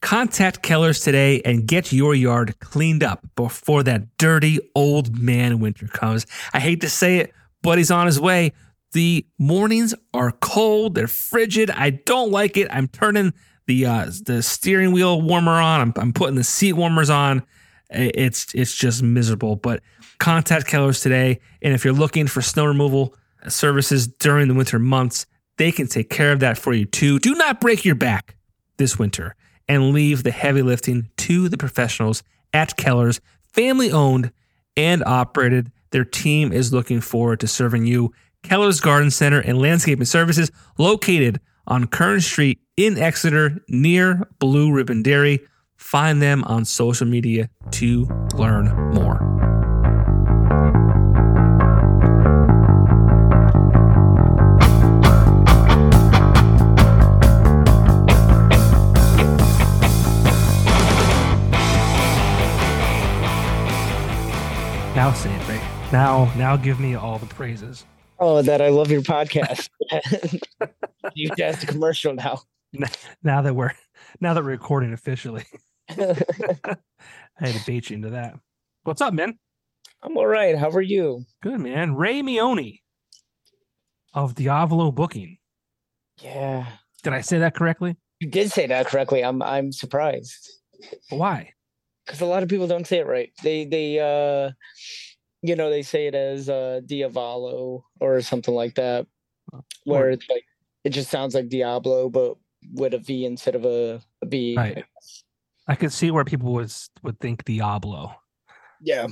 Contact Keller's today and get your yard cleaned up before that dirty old man winter comes. I hate to say it, but he's on his way. The mornings are cold, they're frigid. I don't like it. I'm turning the uh, the steering wheel warmer on. I'm, I'm putting the seat warmers on. It's it's just miserable. But contact Keller's today, and if you're looking for snow removal services during the winter months, they can take care of that for you too. Do not break your back this winter and leave the heavy lifting to the professionals at Keller's, family owned and operated. Their team is looking forward to serving you. Keller's Garden Center and Landscaping Services, located on Kern Street in Exeter near Blue Ribbon Dairy. Find them on social media to learn more. Now say it, Ray. Now, now give me all the praises. Oh, that I love your podcast. you guys a commercial now. Now that we're now that we're recording officially, I had to bait you into that. What's up, man? I'm all right. How are you? Good, man. Ray Meoni of Diavolo Booking. Yeah. Did I say that correctly? You did say that correctly. I'm I'm surprised. Why? Because a lot of people don't say it right. They they uh you know they say it as uh Diavolo or something like that, where it's like it just sounds like Diablo but with a V instead of a, a B. Right. I could see where people would would think Diablo. Yeah,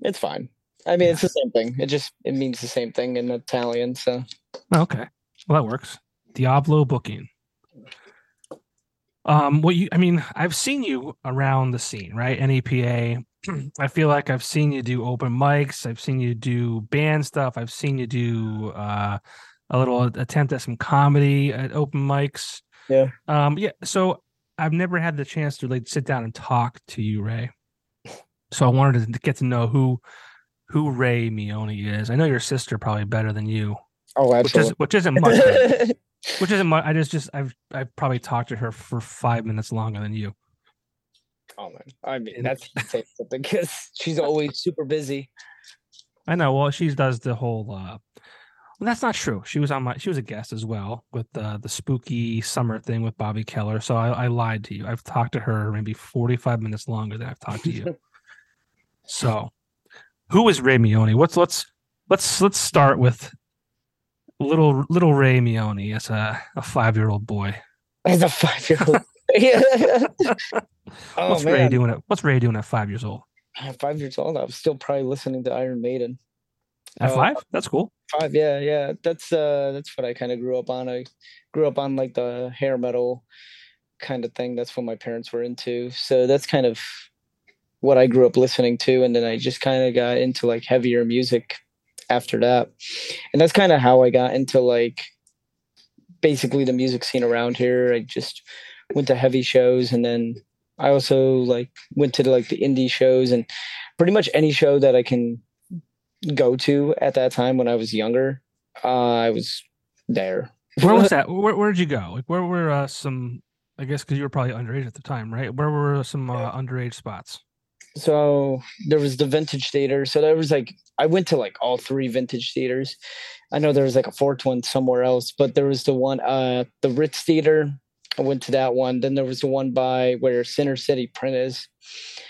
it's fine. I mean, it's the same thing. It just it means the same thing in Italian. So okay, well that works. Diablo booking. Um, well, you, I mean, I've seen you around the scene, right? NEPA. I feel like I've seen you do open mics. I've seen you do band stuff. I've seen you do uh, a little attempt at some comedy at open mics. Yeah. Um, yeah. So I've never had the chance to like sit down and talk to you, Ray. So I wanted to get to know who who Ray Meoni is. I know your sister probably better than you. Oh, absolutely. Which, is, which isn't much. Which isn't much. I just just I've I've probably talked to her for five minutes longer than you. Oh man, I mean that's because she's always super busy. I know. Well, she does the whole. uh well, that's not true. She was on my. She was a guest as well with uh, the spooky summer thing with Bobby Keller. So I, I lied to you. I've talked to her maybe forty five minutes longer than I've talked to you. so, who is Ray Meoni? What's let's let's let's start with little little Ray Meoni as a, a five year old boy. As a five year old. oh, what's man. Ray doing at What's Ray doing at five years old? At five years old, I was still probably listening to Iron Maiden. At uh, five, that's cool. Five, yeah, yeah. That's uh, that's what I kind of grew up on. I grew up on like the hair metal kind of thing. That's what my parents were into. So that's kind of what I grew up listening to, and then I just kind of got into like heavier music after that. And that's kind of how I got into like basically the music scene around here. I just went to heavy shows and then I also like went to like the indie shows and pretty much any show that I can go to at that time when I was younger. Uh, I was there. where was that? Where, where did you go? Like, where were uh, some? I guess because you were probably underage at the time, right? Where were some uh, underage spots? So there was the vintage theater. So there was like I went to like all three vintage theaters. I know there was like a fourth one somewhere else, but there was the one uh the Ritz Theater. I went to that one. Then there was the one by where Center City Print is.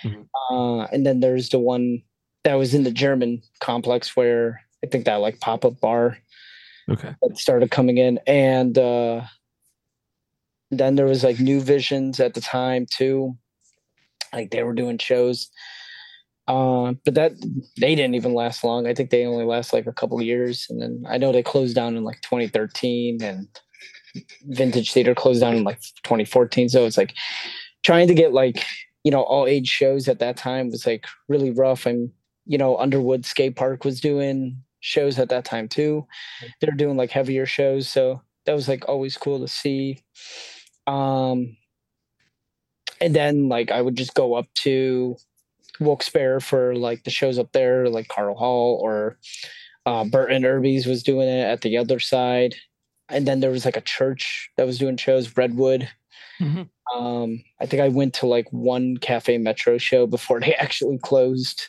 Mm-hmm. Uh and then there's the one that was in the German complex where I think that like pop-up bar okay that started coming in. And uh then there was like New Visions at the time too like they were doing shows. Uh, but that they didn't even last long. I think they only last like a couple years, and then I know they closed down in like 2013, and Vintage Theater closed down in like 2014. So it's like trying to get like you know, all age shows at that time was like really rough. And, you know, Underwood Skate Park was doing shows at that time too. They're doing like heavier shows. So that was like always cool to see. Um, and then like I would just go up to Wilkes-Barre for like the shows up there, like Karl Hall or uh, Bart and Urby's was doing it at the other side. And then there was like a church that was doing shows, Redwood. Mm-hmm. Um, I think I went to like one Cafe Metro show before they actually closed.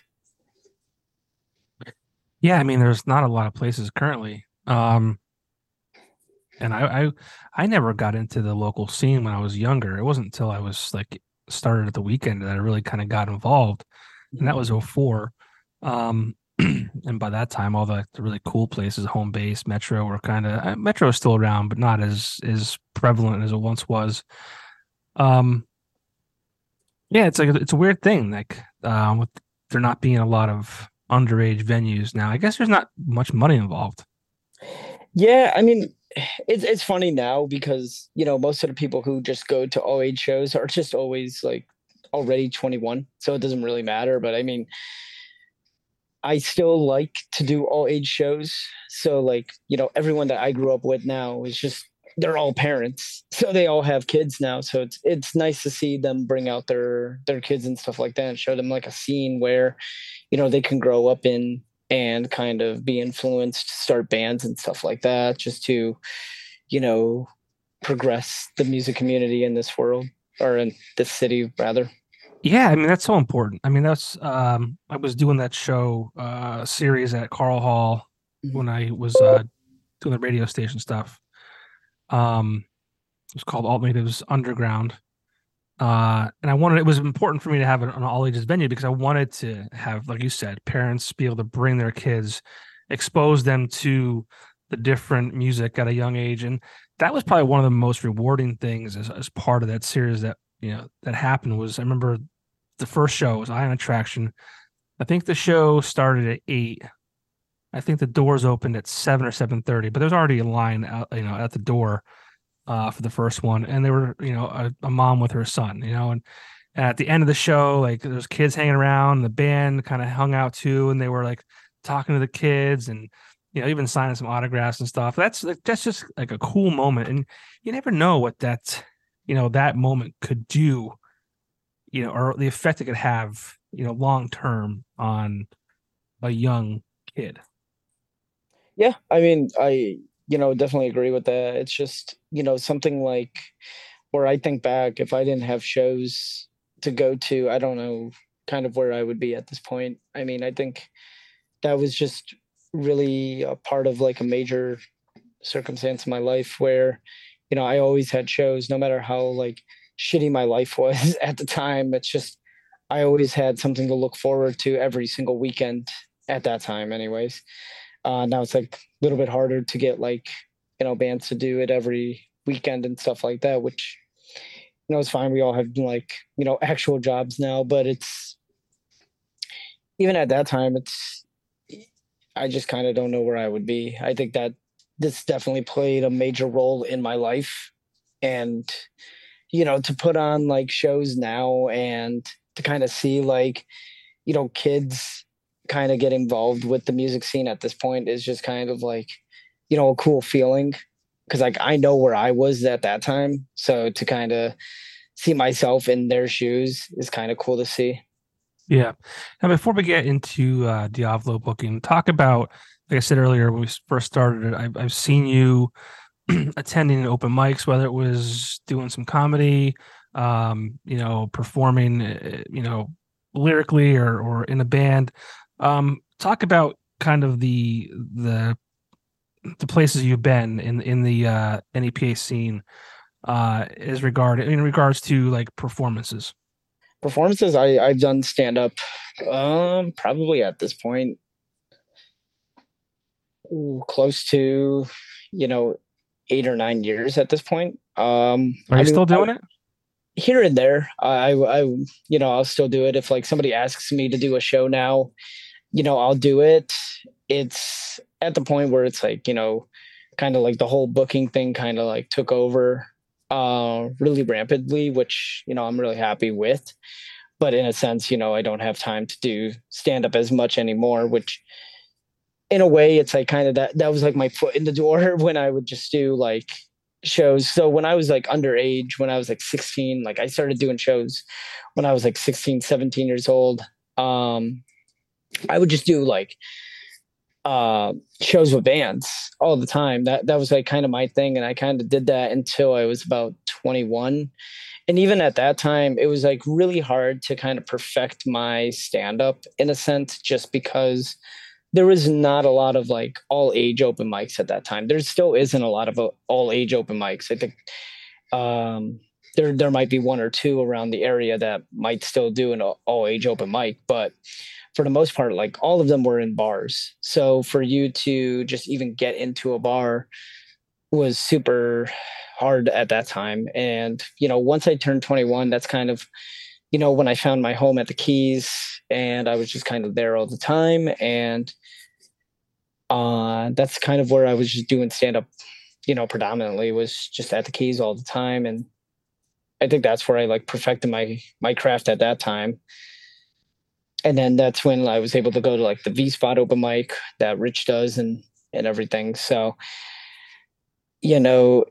Yeah, I mean, there's not a lot of places currently. Um, and I, I, I never got into the local scene when I was younger. It wasn't until I was like started at the weekend that I really kind of got involved, and that was 04. Um, and by that time, all the, the, really cool places, home base, Metro, were kind of uh, Metro is still around, but not as as prevalent as it once was. Um, yeah, it's like it's a weird thing, like uh, with there not being a lot of underage venues now. I guess there's not much money involved. Yeah, I mean, it's it's funny now because you know most of the people who just go to all age shows are just always like already 21, so it doesn't really matter. But I mean, I still like to do all age shows. So like you know everyone that I grew up with now is just they're all parents so they all have kids now so it's it's nice to see them bring out their their kids and stuff like that and show them like a scene where you know they can grow up in and kind of be influenced start bands and stuff like that just to you know progress the music community in this world or in this city rather. Yeah i mean that's so important. I mean that's um i was doing that show uh series at karl hall mm-hmm. when i was uh doing the radio station stuff. Um it was called alternatives underground uh, and I wanted it was important for me to have an, an all ages venue because I wanted to have, like you said, parents be able to bring their kids, expose them to the different music at a young age, and that was probably one of the most rewarding things as, as part of that series that you know that happened. Was I remember the first show was Ion Attraction. I think the show started at eight. I think the doors opened at seven or seven thirty, but there's already a line out, you know, at the door uh, for the first one, and they were you know a, a, mom with her son, you know, and, at the end of the show, like there's kids hanging around, the band kind of hung out too, and they were like talking to the kids and you know even signing some autographs and stuff. That's that's just like a cool moment, and you never know what that you know that moment could do, you know, or the effect it could have, you know, long term on a young kid. Yeah, I mean, I you know, definitely agree with that. It's just, you know, something like where I think back, if I didn't have shows to go to, I don't know kind of where I would be at this point. I mean, I think that was just really a part of like a major circumstance in my life where, you know, I always had shows, no matter how like shitty my life was at the time. It's just, I always had something to look forward to every single weekend at that time, anyways. Uh, now it's like a little bit harder to get like you know bands to do it every weekend and stuff like that, which you know it's fine. We all have like you know actual jobs now, but it's even at that time, it's I just kind of don't know where I would be. I think that this definitely played a major role in my life, and you know to put on like shows now and to kind of see like you know kids kind of get involved with the music scene at this point is just kind of like you know a cool feeling. Because like i know where i was at that time so to kind of see myself in their shoes is kind of cool to see. Yeah. Now before we get into uh diavolo booking talk about like i said earlier when we first started it i've, I've seen you attending open mics whether it was doing some comedy um you know performing uh, you know lyrically or or in a band um, talk about kind of the the the places you've been in in the uh, NEPA scene uh, as regard in regards to like performances. Performances, I I've done stand up, um, probably at this point, ooh, close to you know eight or nine years at this point. Um, Are you I still doing I, it? Here and there, I, I, you know, I'll still do it if like somebody asks me to do a show now you know, I'll do it. It's at the point where it's like, you know, kind of like the whole booking thing kind of like took over uh really rapidly, which, you know, I'm really happy with. but in a sense, you know, I don't have time to do stand up as much anymore, which in a way it's like kind of that that was like my foot in the door when I would just do like shows. So when I was like underage, when I was like 16, like I started doing shows when I was like 16, 17 years old. Um I would just do like uh shows with bands all the time. That that was like kind of my thing and I kind of did that until I was about 21 and even at that time it was like really hard to kind of perfect my stand up in a sense just because there was not a lot of like all age open mics at that time. There still isn't a lot of uh, all age open mics. I think um there there might be one or two around the area that might still do an all age open mic but for the most part like all of them were in bars so for you to just even get into a bar was super hard at that time. And, you know, once I turned 21, that's kind of, you know, when I found my home at the Keys and I was just kind of there all the time. And uh, that's kind of where I was just doing stand up, you know, predominantly was just at the Keys all the time. And I think that's where I like perfected my, my craft at that time. And then that's when I was able to go to like the V spot open mic that Rich does and, and everything. So, you know,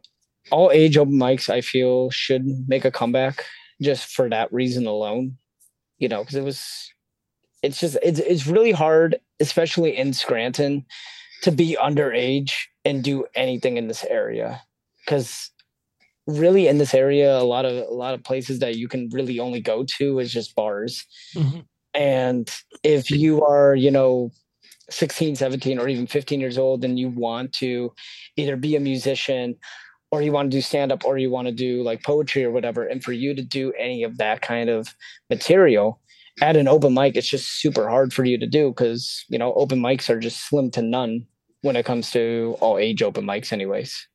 all age open mics I feel should make a comeback just for that reason alone. You know, because it was it's just it's it's really hard, especially in Scranton, to be underage and do anything in this area. Cause really in this area, a lot of a lot of places that you can really only go to is just bars. Mm-hmm. And if you are, you know, 16, 17, or even 15 years old and you want to either be a musician or you want to do stand up or you want to do like poetry or whatever and for you to do any of that kind of material at an open mic it's just super hard for you to do because you know open mics are just slim to none when it comes to all age open mics anyways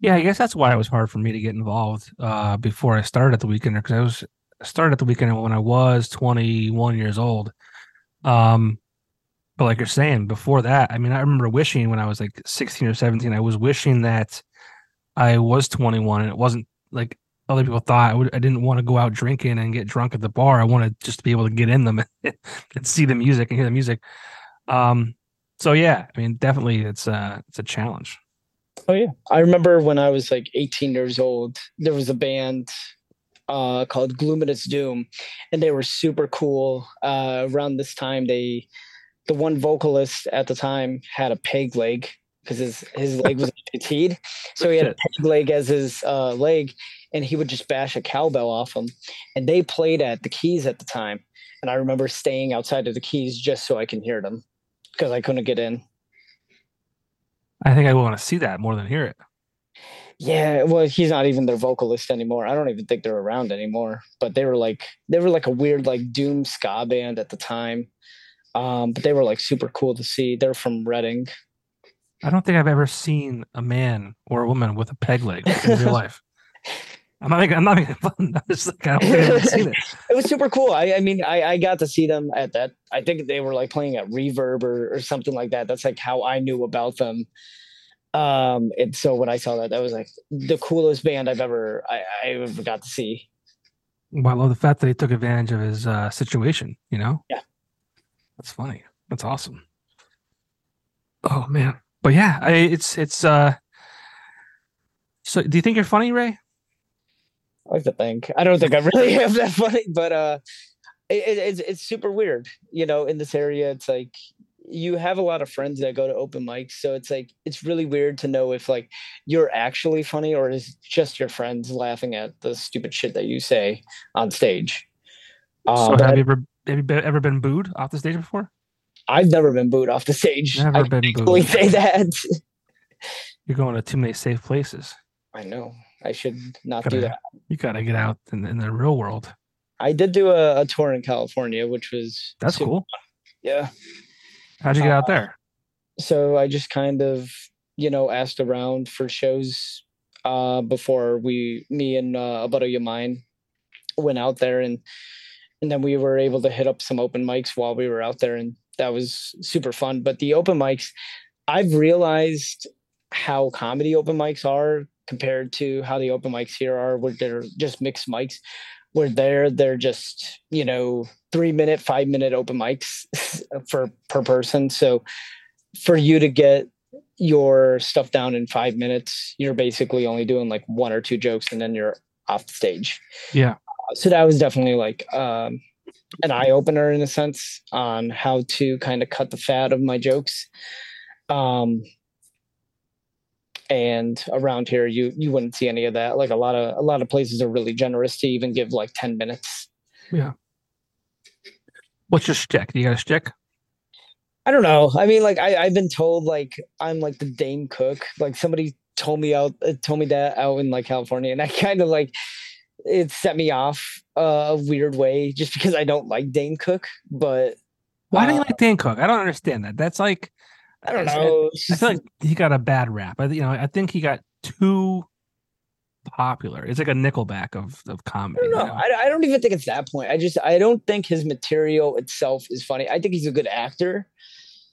yeah i guess that's why it was hard for me to get involved uh, before i started at the weekender because i was started at the weekend when i was 21 years old um but like you're saying before that i mean i remember wishing when i was like 16 or 17 i was wishing that I was 21 and it wasn't like other people thought I, would, I didn't want to go out drinking and get drunk at the bar. I wanted just to be able to get in them and see the music and hear the music. Um, so yeah, I mean, definitely it's a, it's a challenge. Oh yeah. I remember when I was like 18 years old, there was a band uh, called Gloominous Doom and they were super cool. Uh, around this time, they, the one vocalist at the time had a peg leg because his his leg was fatigued, so he had a peg leg as his uh, leg, and he would just bash a cowbell off him. And they played at the Keys at the time, and I remember staying outside of the Keys just so I can hear them because I couldn't get in. I think I want to see that more than hear it. Yeah, well, he's not even their vocalist anymore. I don't even think they're around anymore. But they were like they were like a weird like doom ska band at the time. Um, but they were like super cool to see. They're from Reading, I don't think I've ever seen a man or a woman with a peg leg in real life. I'm not making. I'm not making fun. I'm just like I don't think I've seen it. it was super cool. I, I mean, I, I got to see them at that. I think they were like playing at Reverb or, or something like that. That's like how I knew about them. Um, and so when I saw that, that was like the coolest band I've ever I, I ever got to see. Well, I love the fact that he took advantage of his uh, situation. You know. Yeah. That's funny. That's awesome. Oh man but yeah, I, it's it's. uh So, do you think you're funny, Ray? I like to think. I don't think I really am that funny, but uh, it, it's it's super weird. You know, in this area, it's like you have a lot of friends that go to open mics, so it's like it's really weird to know if like you're actually funny or is just your friends laughing at the stupid shit that you say on stage. so, um, have you ever have you ever been booed off the stage before? I've never been booed off the stage. Never I been booed. say that. You're going to too many safe places. I know. I should not gotta, do that. You got to get out in, in, the real world. I did do a, a tour in California, which was that's cool. Fun. Yeah. How'd you get uh, out there? So I just kind of, you know, asked around for shows uh, before we, me and uh, a buddy of mine, went out there, and and then we were able to hit up some open mics while we were out there, and that was super fun. But the open mics, I've realized how comedy open mics are compared to how the open mics here are, where they're just mixed mics. where they're they're just you know three minute five minute open mics for per person. So for you to get your stuff down in five minutes you're basically only doing like one or two jokes and then you're off the stage. Yeah. So that was definitely like um an eye opener in a sense on how to kind of cut the fat of my jokes. Um and around here you you wouldn't see any of that. Like a lot of a lot of places are really generous to even give like 10 minutes. Yeah. What's your stick Do you got a stick i don't know. I mean like i i've been told like i'm like the dane cook. Like somebody told me out uh, told me that out in like california and i kind of like it set me off uh, a weird way just because i don't like dane cook but why uh, do you like dane cook? I don't understand that. That's like I don't know. I feel like he got a bad rap. I, you know, I think he got too popular. It's like a Nickelback of of comedy. I don't. You know? I, I don't even think it's that point. I just I don't think his material itself is funny. I think he's a good actor.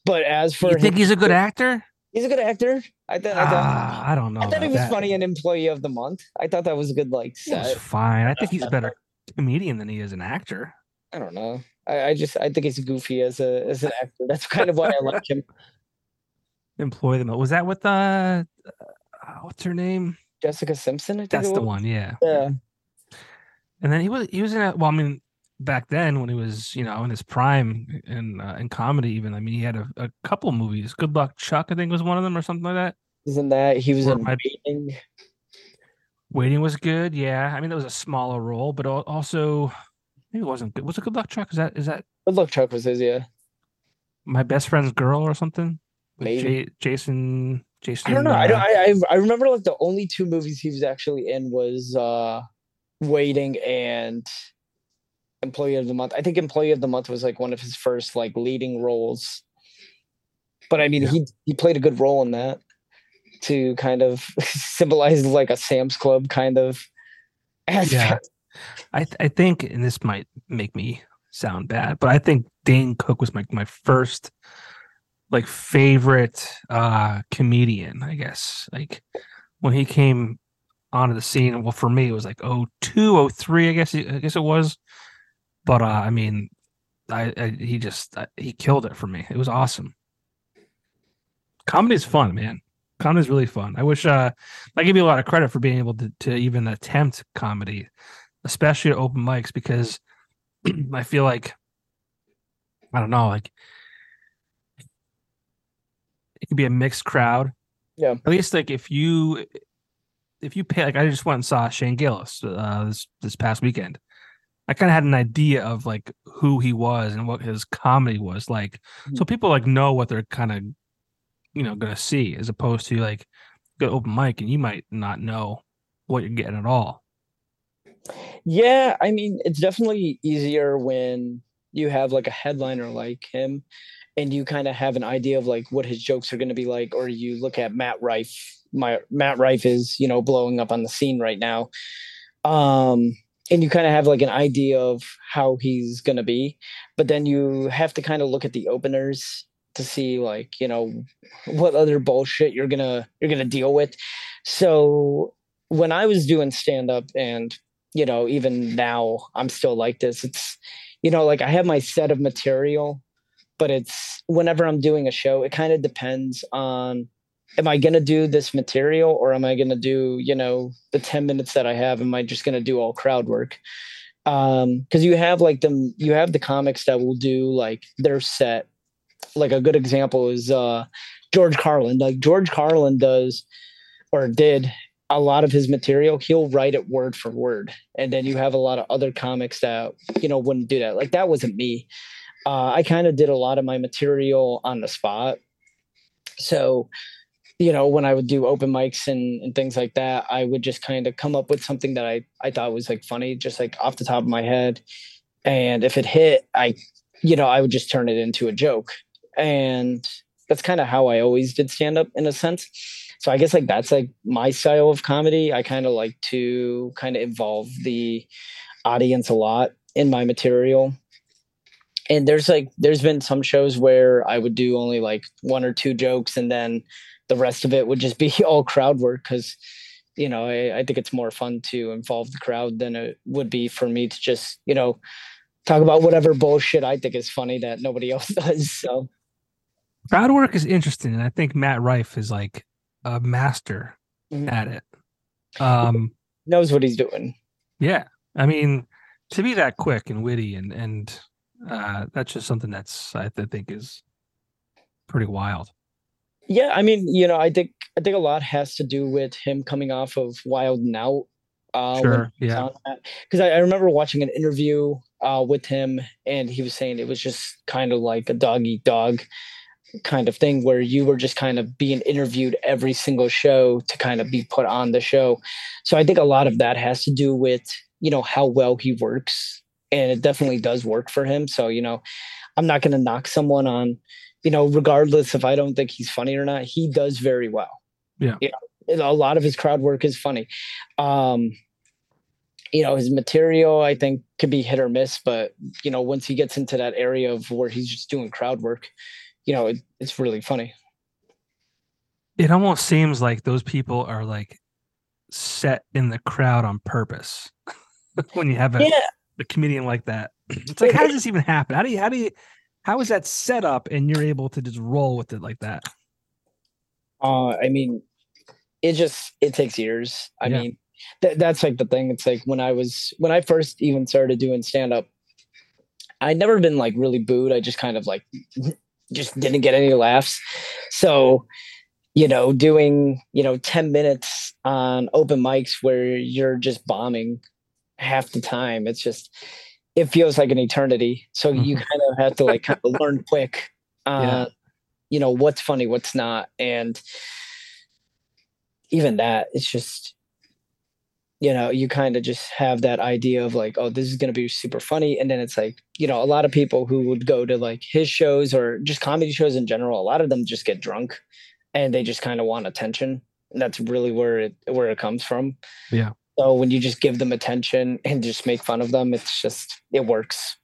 But as for you think he's a good actor? He's a good actor. I thought. I, thought, uh, I don't know. I thought he was that. funny and employee of the month. I thought that was a good like. Set. fine. I think he's a better comedian than he is an actor. I don't know. I, I just I think he's goofy as a as an actor. That's kind of why I like him employ them. Was that with the uh what's her name? Jessica Simpson. I think That's the one. Yeah. Yeah. And then he was he was in a well, I mean, back then when he was you know in his prime in uh, in comedy even. I mean, he had a, a couple movies. Good Luck Chuck, I think was one of them or something like that. Isn't that he was or in my, Waiting? Waiting was good. Yeah, I mean that was a smaller role, but also maybe it wasn't good. Was it Good Luck Chuck? Is that is that Good Luck Chuck was his? Yeah. My best friend's girl or something. Maybe J- Jason. Jason. I don't know. Uh, I don't. I, I remember like the only two movies he was actually in was uh Waiting and Employee of the Month. I think Employee of the Month was like one of his first like leading roles. But I mean, yeah. he he played a good role in that to kind of symbolize like a Sam's Club kind of aspect. Yeah. I th- I think, and this might make me sound bad, but I think Dane Cook was my my first like favorite uh comedian, I guess. Like when he came onto the scene, well for me it was like 02, 03, I guess I guess it was. But uh I mean I, I he just uh, he killed it for me. It was awesome. Comedy is fun, man. Comedy is really fun. I wish uh I give you a lot of credit for being able to to even attempt comedy, especially at open mics because I feel like I don't know, like it could be a mixed crowd. Yeah. At least like if you if you pay like I just went and saw Shane Gillis uh, this this past weekend. I kind of had an idea of like who he was and what his comedy was like. Mm-hmm. So people like know what they're kind of you know gonna see as opposed to like go open mic and you might not know what you're getting at all. Yeah, I mean it's definitely easier when you have like a headliner like him and you kind of have an idea of like what his jokes are going to be like or you look at matt rife my matt rife is you know blowing up on the scene right now. Um and you kind of have like an idea of how he's going to be but then you have to kind of look at the openers to see like you know what other bullshit you're gonna you're gonna deal with. So when i was doing stand up and you know even now i'm still like this it's you know like i have my set of material but it's whenever I'm doing a show, it kind of depends on am I going to do this material or am I going to do, you know, the 10 minutes that I have? Am I just going to do all crowd work? Um, cause you have like them, you have the comics that will do like their set. Like a good example is, uh, George Carlin, like George Carlin does or did a lot of his material. He'll write it word for word. And then you have a lot of other comics that, you know, wouldn't do that. Like that wasn't me uh, I kind of did a lot of my material on the spot. So, you know, when I would do open mics and, and things like that, I would just kind of come up with something that I, I thought was like funny, just like off the top of my head. And if it hit, I, you know, I would just turn it into a joke. And that's kind of how I always did stand up in a sense. So I guess like that's like my style of comedy. I kind of like to kind of involve the audience a lot in my material and there's like there's been some shows where I would do only like one or two jokes and then the rest of it would just be all crowd work because you know, I, I think it's more fun to involve the crowd than it would be for me to just, you know, talk about whatever bullshit I think is funny that nobody else does. So crowd work is interesting, and I think Matt Rife is like a master Mhm. at it. Um, knows what he's doing. yeah, I mean, to be that quick and witty, and and uh, that's just something that's I think is pretty wild. Yeah, I mean, you know, I think I think a lot has to do with him coming off of Wild 'N Out. Uh, Sure, yeah. Because I, I remember watching an interview uh, with him, and he was saying it was just kind of like a dog eat dog kind of thing, where you were just kind of being interviewed every single show to kind of be put on the show. So I think a lot of that has to do with you know how well he works, and it definitely does work for him. So you know, I'm not going to knock someone on you know, regardless if I don't think he's funny or not, he does very well. Yeah. You know, a lot of his crowd work is funny. Um, you know, his material I think could be hit or miss, but you know, once he gets into that area of where he's just doing crowd work, you know, it, it's really funny. It almost seems like those people are like set in the crowd on purpose. when you have a, Yeah. A comedian like that, it's like, how does this even happen? How do you, how do you, how is that set up and you're able to just roll with it like that? Uh, I mean, it just it takes years. I Yeah. mean, that that's like the thing. It's like when I was when I first even started doing stand up, I'd never been like really booed. I just kind of like just didn't get any laughs. So, you know, doing you know ten minutes on open mics where you're just bombing half the time, it's just it feels like an eternity. So you kind of have to like kind of learn quick. Uh, Yeah. You know what's funny, what's not, and even that it's just you know you kind of just have that idea of like oh this is going to be super funny and then it's like you know a lot of people who would go to like his shows or just comedy shows in general a lot of them just get drunk and they just kind of want attention and that's really where it where it comes from Yeah. So when you just give them attention and just make fun of them it's just it works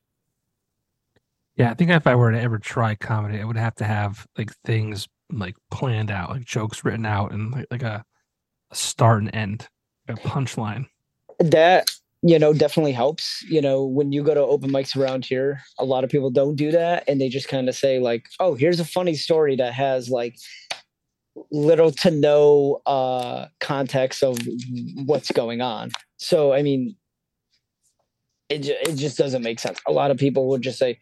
Yeah, I think if I were to ever try comedy, I would have to have like things like planned out, like jokes written out, and like, like a, a start and end, a punchline. that you know definitely helps you know when you go to open mics around here a lot of people don't do that and they just kind of say like oh here's a funny story that has like little to no uh context of what's going on so i mean it, it just doesn't make sense a lot of people would just say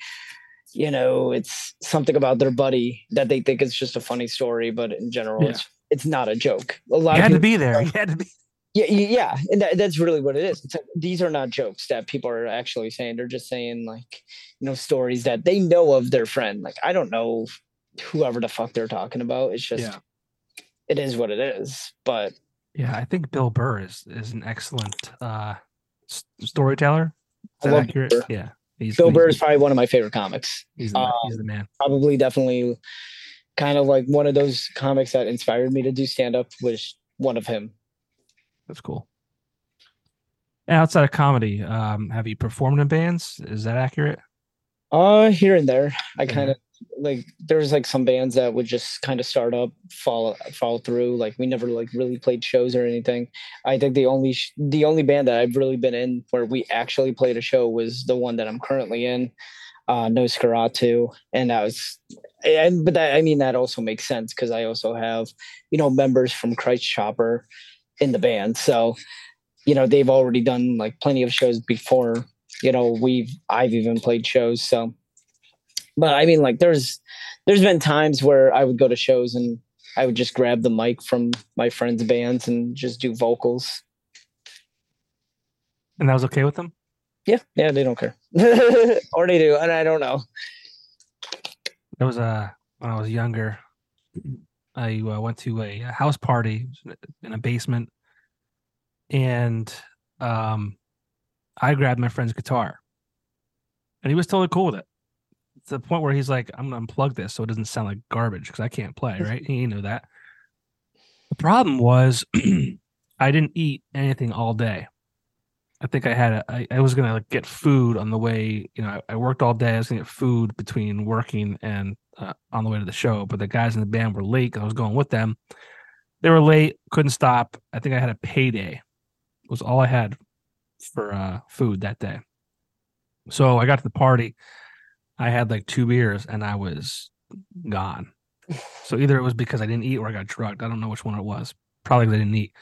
you know it's something about their buddy that they think is just a funny story but in general Yeah. it's it's not a joke a lot You of had to people be there. You had to be. yeah, yeah, and that, that's really what it is. It's like, these are not jokes that people are actually saying. They're just saying like, you know, stories that they know of their friend. Like, I don't know whoever the fuck they're talking about. It's just, Yeah. It is what it is. But Yeah, I think Bill Burr is is an excellent uh s- storyteller. Is that accurate? Burr. Yeah. He's, Bill he's- Burr is probably one of my favorite comics. He's the, uh, he's the man. Probably, definitely, kind of like one of those comics that inspired me to do stand up. Was one of him. That's cool. And outside of comedy, um, have you performed in bands? Is that accurate? Uh, here and there, I Yeah. kind of like there's like some bands that would just kind of start up, fall fall through. Like we never like really played shows or anything. I think the only sh- the only band that I've really been in where we actually played a show was the one that I'm currently in, uh, no Noskaratu, and that was, and but that I mean that also makes sense because I also have you know members from Christ Chopper in the band, so you know they've already done like plenty of shows before you know we've i've even played shows so but i mean like there's there's been times where i would go to shows and i would just grab the mic from my friends bands and just do vocals And that was okay with them? yeah yeah they don't care or they do and i don't know There was a when I was younger, I uh, went to a, a house party in a basement, and um, I grabbed my friend's guitar, and he was totally cool with it. The point where he's like, "I'm gonna unplug this so it doesn't sound like garbage because I can't play." Right? he knew that. The problem was, I didn't eat anything all day. I think I had a, I, I was gonna like get food on the way. You know, I, I worked all day. I was gonna get food between working and uh, on the way to the show. But the guys in the band were late, and I was going with them. they were late, couldn't stop. I think I had a payday. It Was all I had for uh, food that day. So I got to the party. I had like two beers and I was gone. So either it was because I didn't eat or I got drugged. I don't know which one it was. Probably because I didn't eat.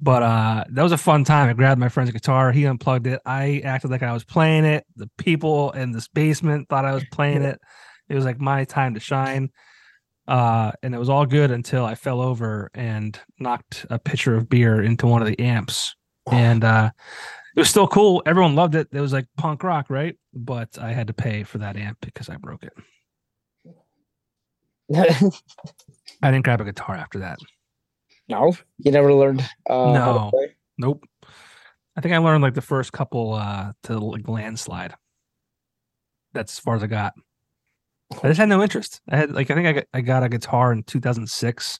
But uh that was a fun time. I grabbed my friend's guitar, he unplugged it. I acted like I was playing it. The people in this basement thought I was playing it. It was like my time to shine. Uh and it was all good until I fell over and knocked a pitcher of beer into one of the amps. And uh it was still cool. Everyone loved it. It was like punk rock, right? But I had to pay for that amp because I broke it. I didn't grab a guitar after that. no, you never learned. Uh, No. Nope. I think I learned like the first couple uh to like landslide. That's as far as I got. I just had no interest. I had like I think I got I got a guitar in 2006.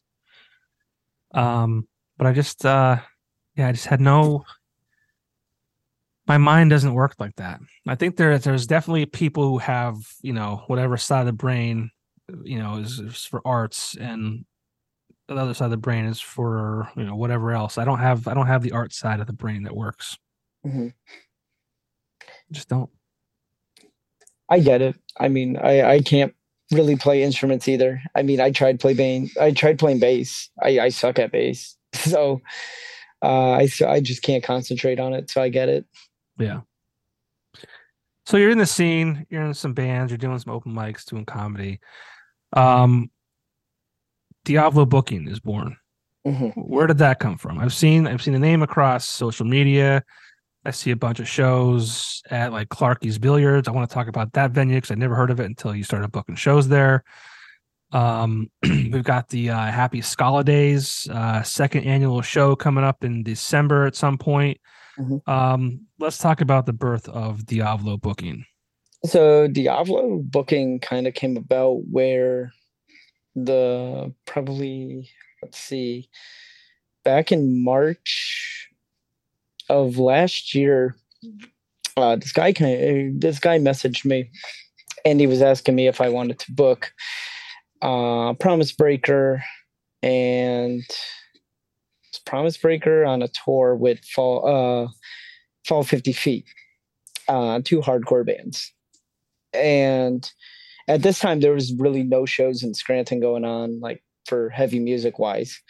Um but I just uh yeah, I just had no my mind doesn't work like that. I think there there's definitely people who have, you know, whatever side of the brain, you know, is, is for arts and the other side of the brain is for, you know, whatever else. I don't have I don't have the art side of the brain that works. Mhm. Just don't. I get it. I mean, I I can't really play instruments either. I mean, I tried play. I tried playing bass. I I suck at bass, so uh, I I just can't concentrate on it. So I get it. Yeah. So you're in the scene, you're in some bands, you're doing some open mics, doing comedy. Um Diavolo Booking is born. Mhm. Where did that come from? I've seen I've seen the name across social media. I see a bunch of shows at like Clarky's Billiards. I want to talk about that venue because I never heard of it until you started booking shows there. Um, we've got the uh, Happy Skalidays uh, second annual show coming up in December at some point. Mhm. Um, let's talk about the birth of Diavolo Booking. So Diavolo booking kind of came about where the probably let's see back in March of last year uh this guy kind this guy messaged me and he was asking me if I wanted to book uh Promise Breaker and Promise Breaker on a tour with Fall uh Fall 50 Feet uh two hardcore bands and at this time there was really no shows in Scranton going on like for heavy music wise.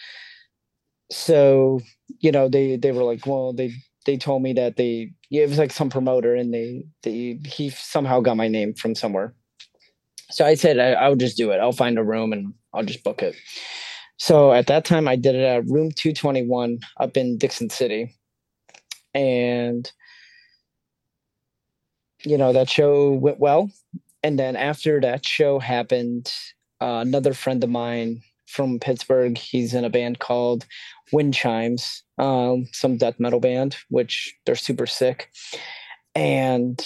So, you know, they they were like, well, they they told me that they it was like some promoter and they they he somehow got my name from somewhere. So I said I, I'll just do it. I'll find a room and I'll just book it. So at that time I did it at room 221 up in Dickson City. And you know, that show went well and then after that show happened, uh, another friend of mine from Pittsburgh, he's in a band called Wind Chimes, um, some death metal band, which they're super sick. And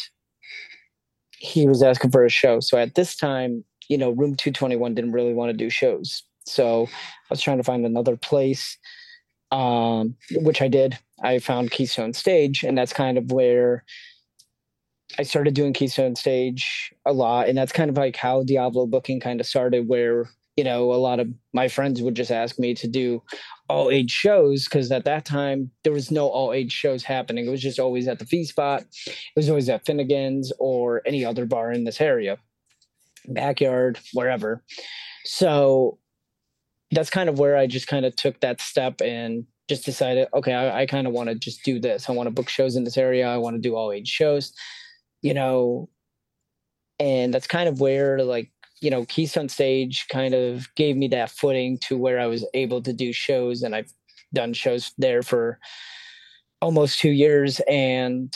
he was asking for a show. So at this time, you know, Room 221 didn't really want to do shows. So I was trying to find another place, um, which I did. I found Keystone Stage, and that's kind of where I started doing Keystone Stage a lot, and that's kind of like how Diavolo booking kind of started, where you know a lot of my friends would just ask me to do all age shows because at that time there was no all age shows happening. It was just always at the V Spot, it was always at Finnegan's or any other bar in this area, backyard, wherever. So that's kind of where I just kind of took that step and just decided, okay, I, I kind of want to just do this. I want to book shows in this area. I want to do all age shows you know, and that's kind of where like, you know, Keystone Stage kind of gave me that footing to where I was able to do shows and I've done shows there for almost two years. And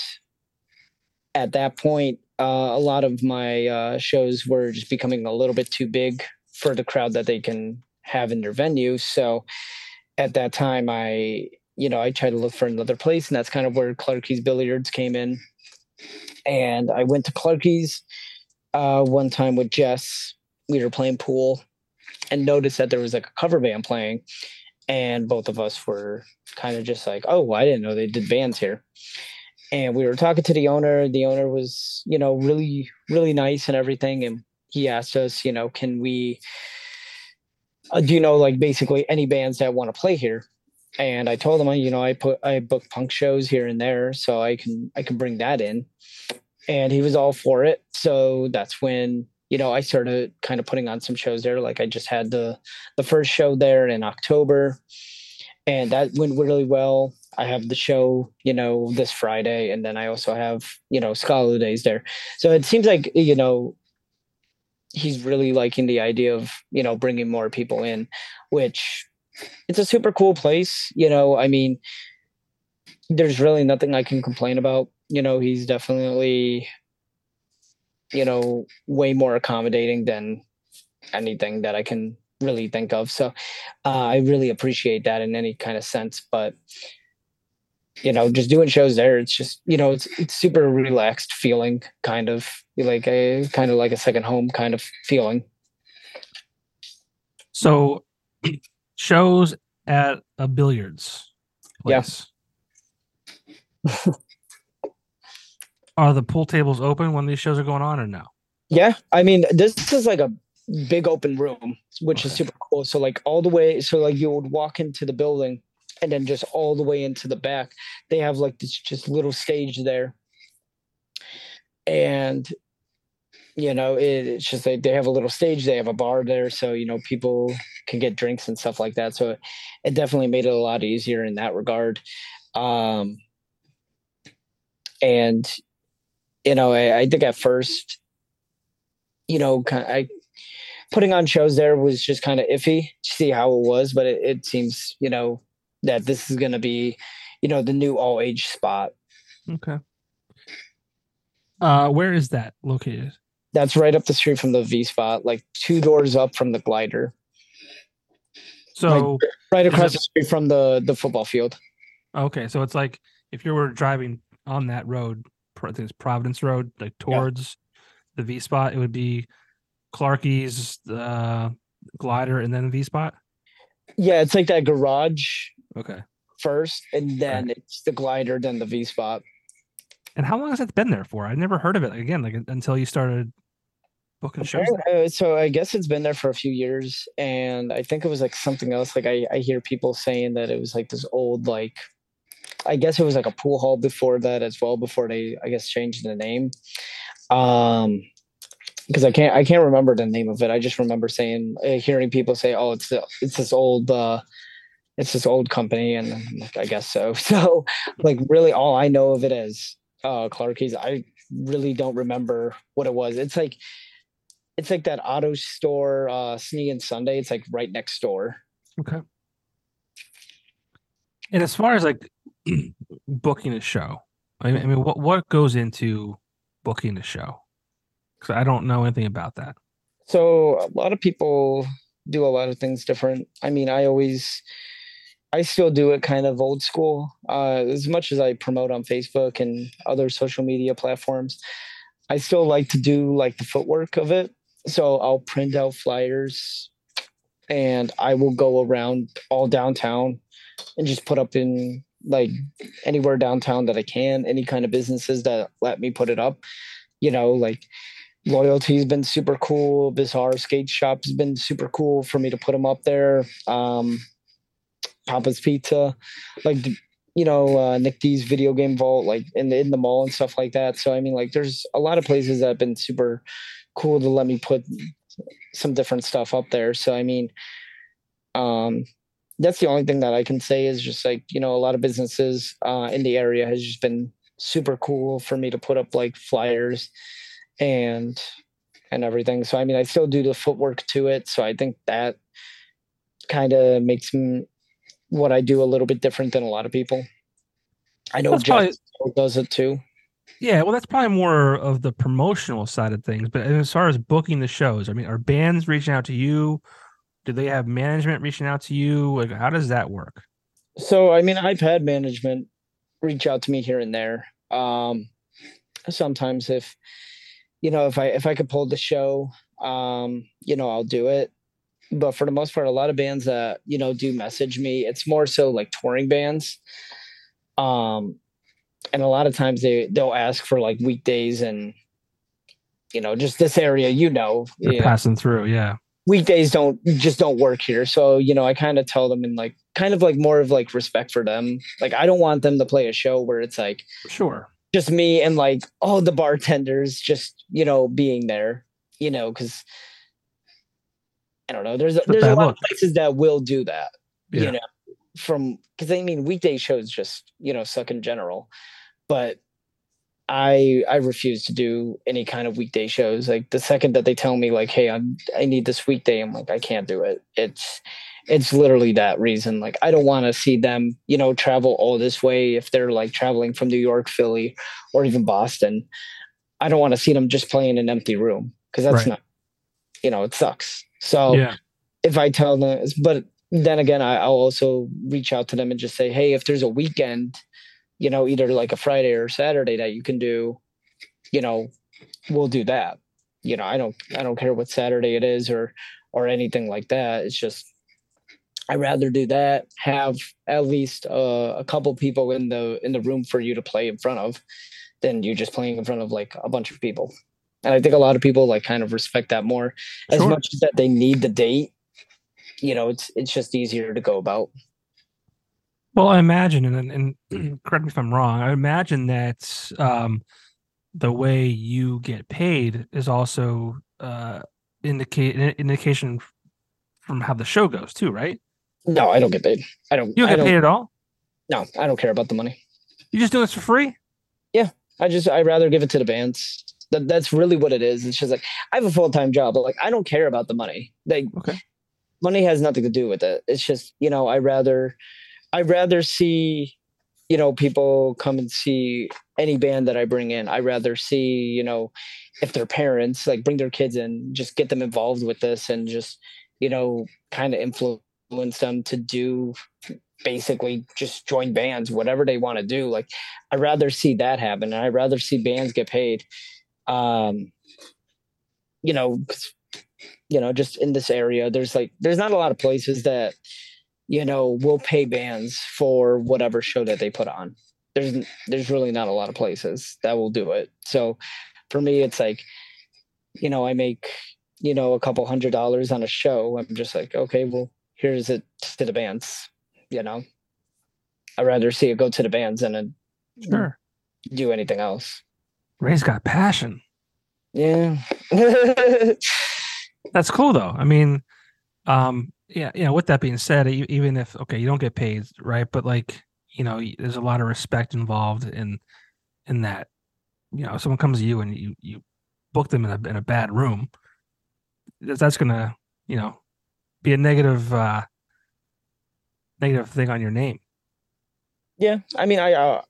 at that point, uh, a lot of my uh, shows were just becoming a little bit too big for the crowd that they can have in their venue. So at that time, I, you know, I tried to look for another place, and that's kind of where Clarky's Billiards came in and I went to Clarky's uh, one time with Jess. We were playing pool and noticed that there was like a cover band playing, and both of us were kind of just like, "Oh, I didn't know they did bands here." And we were talking to the owner. The owner was, you know, really, really nice and everything. And he asked us, you know, can we uh, do you know like basically any bands that want to play here? And I told them you know, I put I book punk shows here and there, so I can I can bring that in. And he was all for it. So that's when you know I started kind of putting on some shows there. Like I just had the the first show there in October, and that went really well. I have the show, you know, this Friday, and then I also have, you know, Skalidays there. So it seems like, you know, he's really liking the idea of, you know, bringing more people in, which it's a super cool place. You know, I mean, there's really nothing I can complain about. You know, he's definitely, you know, way more accommodating than anything that I can really think of. So uh, I really appreciate that in any kind of sense. But you know, just doing shows there, it's just, you know, it's it's super relaxed feeling, kind of like a kind of like a second home kind of feeling. So shows at a billiards place. Yeah. are the pool tables open when these shows are going on or no? Yeah. I mean, this is like a big open room, which okay. is super cool. So like all the way, so like you would walk into the building and then just all the way into the back they have like this just little stage there. And you know it, it's just like they have a little stage they have a bar there so you know people can get drinks and stuff like that. So it definitely made it a lot easier in that regard. Um and you know i, I think at first you know i putting on shows there was just kind of iffy to see how it was but it, it seems you know that this is going to be, you know, the new all age spot. Okay. Uh, where is that located? That's right up the street from the V spot, like two doors up from the glider. So like, right across the street from the the football field. Okay, so it's like if you were driving on that road, I think it's Providence Road, like towards yeah. the V spot, it would be Clarky's uh, glider and then the V spot. Yeah, it's like that garage Okay. First, and then right. it's the glider, then the V spot. And how long has it been there for? I never heard of it again, like until you started booking shows. Uh, so I guess it's been there for a few years, and I think it was like something else. Like I, I hear people saying that it was like this old like, I guess it was like a pool hall before that as well. Before they, I guess, changed the name. Um, because I can't I can't remember the name of it. I just remember saying uh, hearing people say, "Oh, it's the, it's this old uh, it's this old company and like, I guess so. So like really all I know of it is uh Clarky's. I really don't remember what it was. It's like it's like that auto store uh Sneaky and Sunday. It's like right next door. Okay. And as far as like booking a show, I mean, I mean what what goes into booking a show? Because I don't know anything about that. So a lot of people do a lot of things different. I mean, I always I still do it kind of old school. Uh, as much as I promote on Facebook and other social media platforms, I still like to do like the footwork of it. So I'll print out flyers and I will go around all downtown and just put up in like anywhere downtown that I can, any kind of businesses that let me put it up. You know, like loyalty's been super cool. Bizarre skate shop's been super cool for me to put them up there. Um, Papa's Pizza, like you know uh, Nick D's video game vault, like in the in the mall and stuff like that. So I mean, like there's a lot of places that have been super cool to let me put some different stuff up there. So I mean, um, that's the only thing that I can say is just like you know a lot of businesses uh, in the area has just been super cool for me to put up like flyers and and everything. So I mean, I still do the footwork to it. So I think that kind of makes me what I do a little bit different than a lot of people. I know Jeff probably, does it too. Yeah, well, that's probably more of the promotional side of things. But as far as booking the shows, I mean, are bands reaching out to you? Do they have management reaching out to you? Like, how does that work? So, I mean, I've had management reach out to me here and there. Um, sometimes, if you know, if I if I could pull the show, um, you know, I'll do it but for the most part, a lot of bands that you know do message me. It's more so like touring bands, um, and a lot of times they they'll ask for like weekdays and you know just this area. You know, They're passing through, yeah. weekdays don't just don't work here. So, you know, I kind of tell them in like kind of like more of like respect for them. Like I don't want them to play a show where it's like sure just me and like all the bartenders just, you know, being there, you know, because I don't know. There's a, there's a lot look. of places that will do that. Yeah. You know, from because I mean weekday shows just, you know, suck in general. But I I refuse to do any kind of weekday shows. Like the second that they tell me like, hey, I'm I need this weekday, I'm like, I can't do it. It's it's literally that reason. Like I don't want to see them, you know, travel all this way if they're like traveling from New York, Philly, or even Boston. I don't want to see them just playing an empty room because that's right. not, you know, it sucks. So yeah. if I tell them, but then again, I, I'll also reach out to them and just say, hey, if there's a weekend you know, either like a Friday or Saturday that you can do, you know, we'll do that. You know, I don't I don't care what Saturday it is or or anything like that. It's just I rather do that. Have at least uh, a couple people in the in the room for you to play in front of, than you just playing in front of like a bunch of people. And I think a lot of people like kind of respect that more. As sure. much as that they need the date, you know, it's it's just easier to go about. Well, I imagine, and, and correct me if I'm wrong. I imagine that um, the way you get paid is also uh, indicate an indication from how the show goes too, right? No, I don't get paid. I don't. You don't get don't, paid at all. No, I don't care about the money. You just do this for free? Yeah, I just I'd rather give it to the bands. That that's really what it is. It's just like I have a full time job, but like I don't care about the money. Like, okay, money has nothing to do with it. It's just you know I rather I'd rather see, you know, people come and see any band that I bring in. I rather see, you know, if their parents like bring their kids in, just get them involved with this and just, you know, kind of influence them to do basically just join bands, whatever they want to do. Like I'd rather see that happen. And I'd rather see bands get paid. Um, you know, you know, just in this area, there's like there's not a lot of places that you know, will pay bands for whatever show that they put on. There's there's really not a lot of places that will do it. So for me, it's like, you know, I make, you know, a couple hundred dollars on a show. I'm just like, okay, well, here's it to the bands, you know. I'd rather see it go to the bands than sure. do anything else. Ray's got passion. Yeah. That's cool though. I mean, um, yeah, yeah. With that being said, even if okay, you don't get paid, right? But like, you know, there's a lot of respect involved in in that. You know, if someone comes to you and you you book them in a in a bad room, that's gonna you know be a negative uh negative thing on your name. Yeah, I mean, I uh,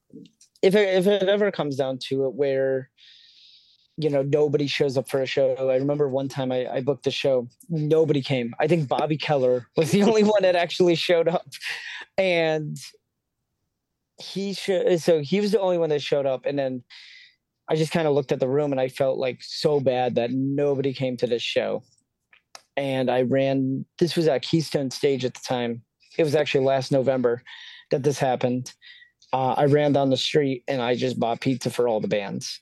if it, if it ever comes down to it, where you know nobody shows up for a show i remember one time I, I booked a show nobody came. I think bobby keller was the only one that actually showed up. And he should so he was the only one that showed up and then i just kind of looked at the room and i felt like so bad that nobody came to this show. And i ran this was at keystone stage at the time. It was actually last november that this happened uh, i ran down the street and i just bought pizza for all the bands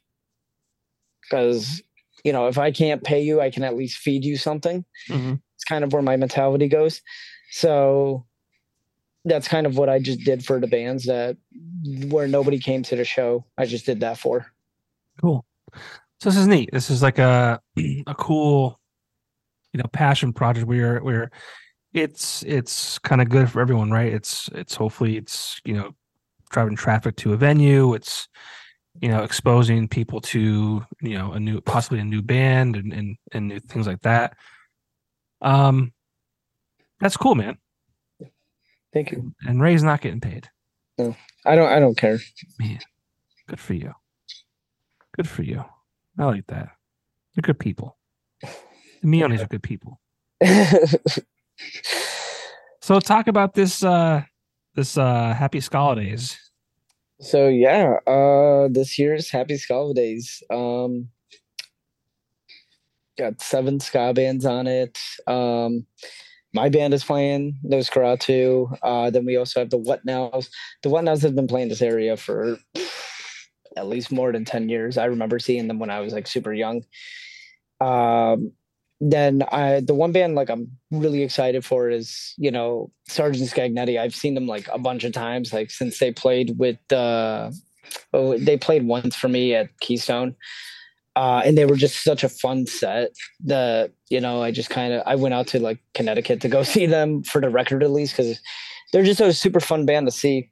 because you know if I can't pay you, I can at least feed you something. Mm-hmm. It's kind of where my mentality goes. So that's kind of what I just did for the bands that where nobody came to the show. I just did that for. Cool. So this is neat. This is like a a cool, you know, passion project where where it's it's kind of good for everyone, right? It's it's hopefully it's you know driving traffic to a venue. It's you know exposing people to you know a new possibly a new band and and, and new things like that. Um that's cool man. Thank you. And ray's not getting paid. No i don't i don't care. Man good for you. Good for you. I like that. You're good people. The meonies are good people. So talk about this uh this uh happy Skalidays so yeah, uh this year's Happy Skalidays. Um got seven ska bands on it. Um my band is playing Noskaratu. Uh then we also have the What Nows. The What Nows have been playing this area for at least more than 10 years. I remember seeing them when I was like super young. Um then I the one band like I'm really excited for is you know Sergeant Scagnetti. I've seen them like a bunch of times, like since they played with uh oh, they played once for me at Keystone. Uh, and they were just such a fun set that you know I just kind of I went out to like Connecticut to go see them for the record release because they're just a super fun band to see.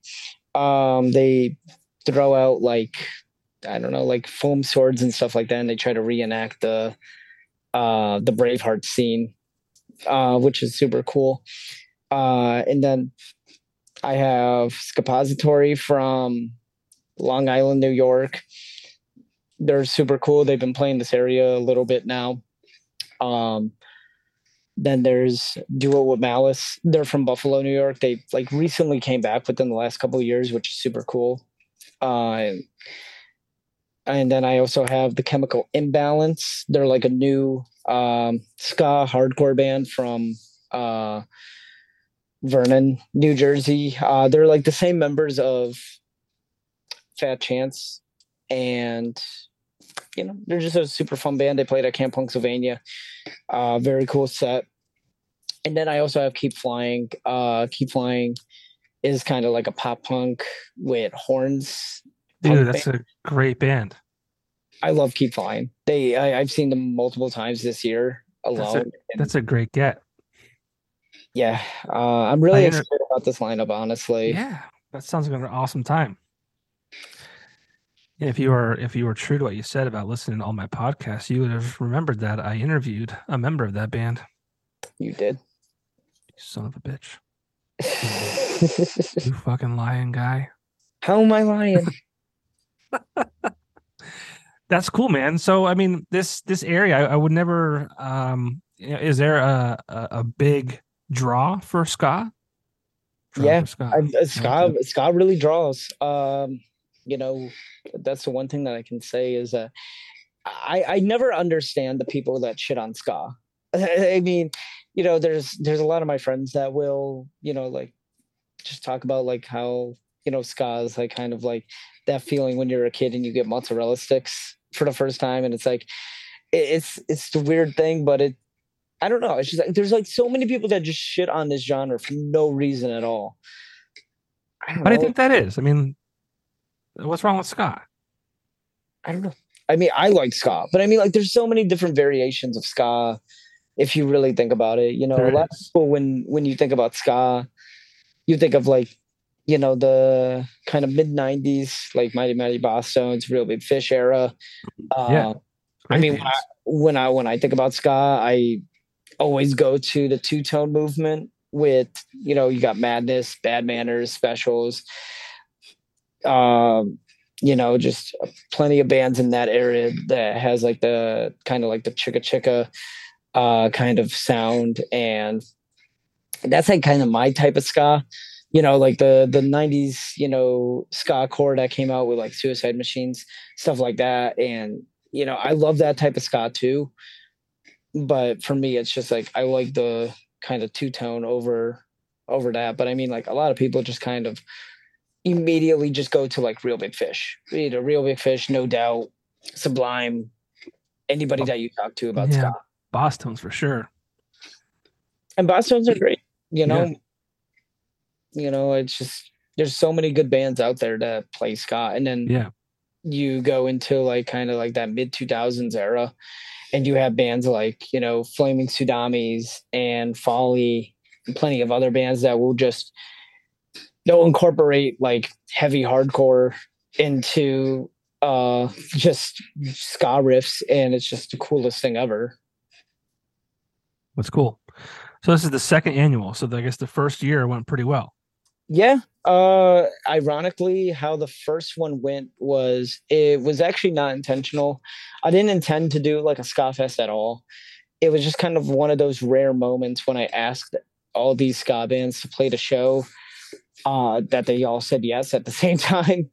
Um, they throw out like I don't know like foam swords and stuff like that, and they try to reenact the uh, the Braveheart scene, uh, which is super cool. Uh, and then I have Skappository from Long Island, New York. They're super cool. They've been playing this area a little bit now. Um, then there's Do It With Malice. They're from Buffalo, New York. They like recently came back within the last couple years, which is super cool. Uh, and then I also have the Chemical Imbalance. They're like a new um, ska hardcore band from uh, Vernon, New Jersey. Uh, they're like the same members of Fat Chance, and you know they're just a super fun band. They played at Camp Pennsylvania. Uh, very cool set. And then I also have Keep Flying. Uh, Keep Flying is kind of like a pop punk with horns Dude, that's band. a great band. I love Keep Flying. They I, have seen them multiple times this year alone. That's a, that's a great get. Yeah, uh, I'm really inter- excited about this lineup. Honestly, yeah, that sounds like an awesome time. if you were if you were true to what you said about listening to all my podcasts, you would have remembered that I interviewed a member of that band. You did. You son of a bitch. you fucking lying guy. How am I lying? That's cool, man. So, I mean, this this area, I, I would never. Um, is there a, a, a big draw for ska? Draw yeah, for ska. I, ska, ska really draws. Um, you know, that's the one thing that I can say is that I I never understand the people that shit on ska. I mean, you know, there's there's a lot of my friends that will, you know, like just talk about like how you know ska is like kind of like that feeling when you're a kid and you get mozzarella sticks for the first time, and it's like it's it's the weird thing, but it I don't know. It's just like there's like so many people that just shit on this genre for no reason at all. I but know. I think that is. I mean, what's wrong with ska? I don't know. I mean, I like ska, but I mean, like, there's so many different variations of ska. If you really think about it, you know, there a lot is. of people when when you think about ska, you think of like you know the kind of mid 90s like mighty mighty bosstones real big fish era. Uh, yeah i mean when I, when I, when i think about ska i always go to the two-tone movement with you know you got madness bad manners specials. Um you know just plenty of bands in that area that has like the kind of like the chicka chicka uh kind of sound. And that's like kind of my type of ska you know, like the the '90s, you know, ska core that came out with like Suicide Machines, stuff like that, and you know, I love that type of ska too. But for me, it's just like I like the kind of two tone over over that. But I mean, like a lot of people just kind of immediately just go to like Real Big Fish, you know, Real Big Fish, no doubt, Sublime, anybody that you talk to about yeah, ska. Bosstones for sure. And Bosstones are great. You know, yeah you know, it's just there's so many good bands out there to play ska, and then yeah, you go into like kind of like that mid 2000s era, and you have bands like you know Flaming Tsunamis and Folly, and plenty of other bands that will just they'll incorporate like heavy hardcore into uh just ska riffs and it's just the coolest thing ever. That's cool. So this is the second annual so i guess the first year went pretty well yeah. Uh ironically, how the first one went was it was actually not intentional. I didn't intend to do like a ska fest at all. It was just kind of one of those rare moments when I asked all these ska bands to play the show, uh, that they all said yes at the same time.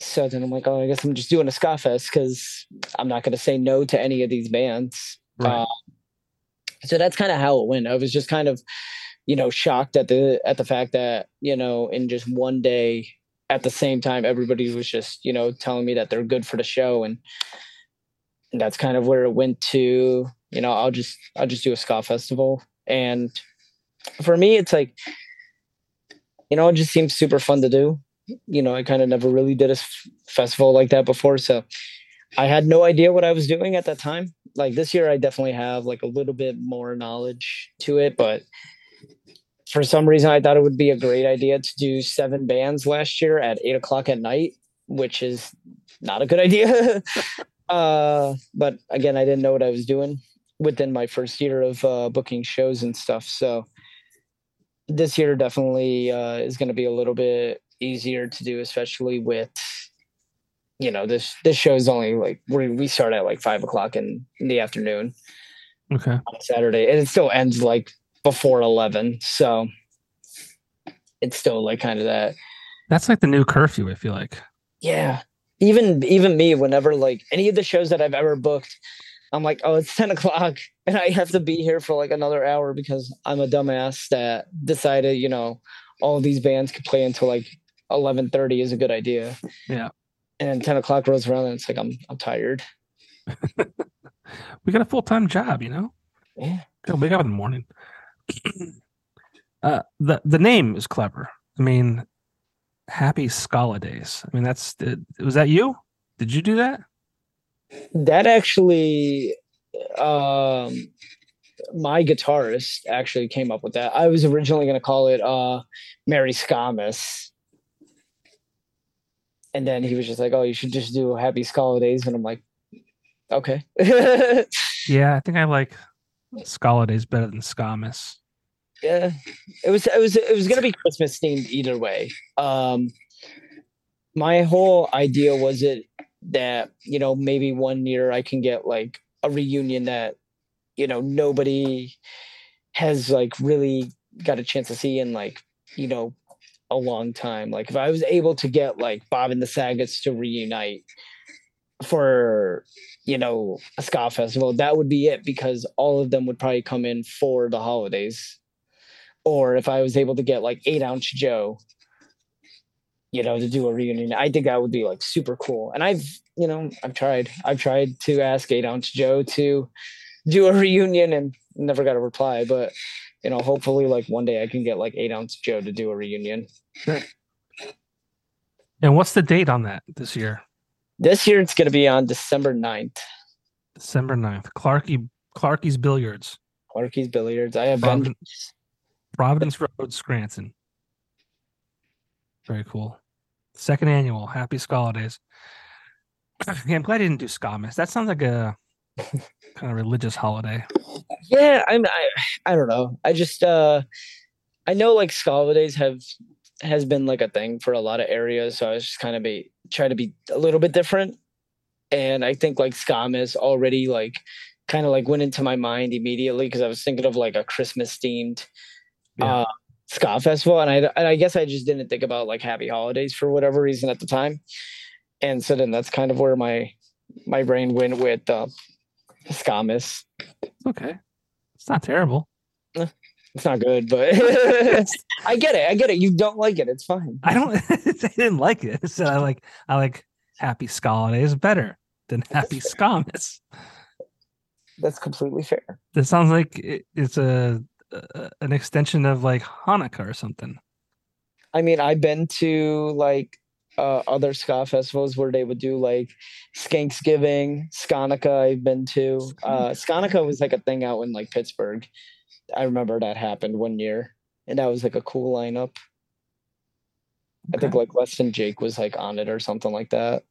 So then I'm like, oh, I guess I'm just doing a ska fest because I'm not going to say no to any of these bands. Right. Uh, so that's kind of how it went. I was just kind of you know shocked at the at the fact that you know in just one day at the same time everybody was just you know telling me that they're good for the show and that's kind of where it went to. You know, I'll just I'll just do a ska festival, and for me, it's like, you know, it just seems super fun to do. You know, I kind of never really did a f- festival like that before, so I had no idea what I was doing at that time. Like this year, I definitely have like a little bit more knowledge to it, but for some reason, I thought it would be a great idea to do seven bands last year at eight o'clock at night, which is not a good idea. uh, but again, I didn't know what I was doing within my first year of uh, booking shows and stuff. So this year definitely uh, is going to be a little bit easier to do, especially with you know this this show is only like we we start at like five o'clock in, in the afternoon Okay. on Saturday, and it still ends like before eleven. So it's still like kind of that. That's like the new curfew, I feel like. Yeah. Even even me, whenever like any of the shows that I've ever booked, I'm like, oh, it's ten o'clock, and I have to be here for like another hour because I'm a dumbass that decided, you know, all these bands could play until like eleven thirty is a good idea. Yeah. And ten o'clock rolls around, and it's like I'm I'm tired. We got a full time job, you know? Yeah. Gotta wake up in the morning. uh the the name is clever. I mean, happy Skalidays. I mean, that's was that you? Did you do that? That actually, um, my guitarist actually came up with that. I was originally going to call it uh, Mary Scamus. And then he was just like, oh, you should just do Happy Days. And I'm like, okay. Yeah, I think I like Skalidays better than Scamus. Yeah. It was it was it was gonna be christmas themed either way. Um my whole idea was it that you know maybe one year i can get like a reunion that you know nobody has like really got a chance to see in like you know a long time. Like if i was able to get like bob and the saggets to reunite for you know a ska festival that would be it because all of them would probably come in for the holidays or if I was able to get like eight ounce Joe, you know, to do a reunion, I think that would be like super cool. And I've, you know, I've tried, I've tried to ask eight ounce Joe to do a reunion and never got a reply. But you know, hopefully, like one day I can get like eight ounce Joe to do a reunion. And what's the date on that this year? This year it's going to be on December 9th. December 9th. Clarky Clarky's Billiards, Clarky's Billiards. I have um, been. Providence, Road, Scranton. Very cool. Second annual. Happy days. Yeah, I'm glad I didn't do Scamus. That sounds like a kind of religious holiday. Yeah, I'm. I, I don't know. I just. uh I know like holidays have has been like a thing for a lot of areas, so I was just kind of be try to be a little bit different. And I think like Scamus already like kind of like went into my mind immediately because I was thinking of like a Christmas themed Yeah. uh ska festival and I and I guess I just didn't think about like happy holidays for whatever reason at the time. And so then that's kind of where my my brain went with uh Scamus. Okay. It's not terrible. It's not good, but I get it. I get it. You don't like it. It's fine. I don't I didn't like it. So I like I like Happy Skalidays better than Happy Scamus. That's completely fair. That sounds like it, it's a, a an extension of like Hanukkah or something. I mean, I've been to like uh, other ska festivals where they would do like Skanksgiving, Skanukkah. I've been to. Uh, Skanukkah was like a thing out in like Pittsburgh. I remember that happened one year, and that was like a cool lineup. I think like Less Than Jake was like on it or something like that.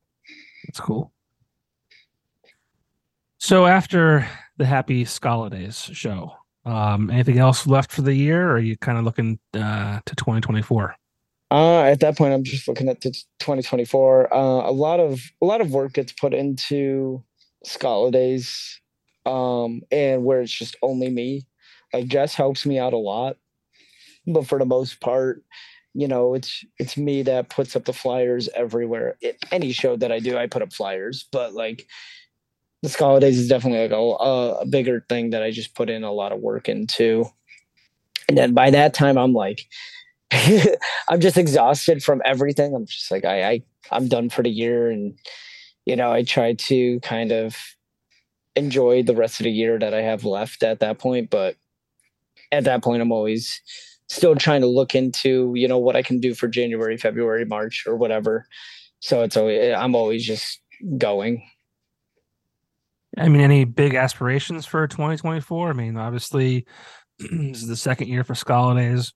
That's cool. So after the Happy Skalidays show, um, anything else left for the year, or are you kind of looking uh, to 2024? Uh, at that point, I'm just looking at the 2024. Uh, a lot of a lot of work gets put into Skalidays, um, and where it's just only me. Like Jess helps me out a lot, but for the most part, you know, it's it's me that puts up the flyers everywhere. It, any show that I do, I put up flyers. But like the Skalidays is definitely like a, a bigger thing that I just put in a lot of work into. And then by that time, I'm like. I'm just exhausted from everything. I'm just like I, I I'm done for the year, and you know I try to kind of enjoy the rest of the year that I have left at that point. But at that point, I'm always still trying to look into, you know, what I can do for January, February, March, or whatever. So it's always, I'm always just going. I mean, any big aspirations for 2024? I mean, obviously, this is the second year for Days.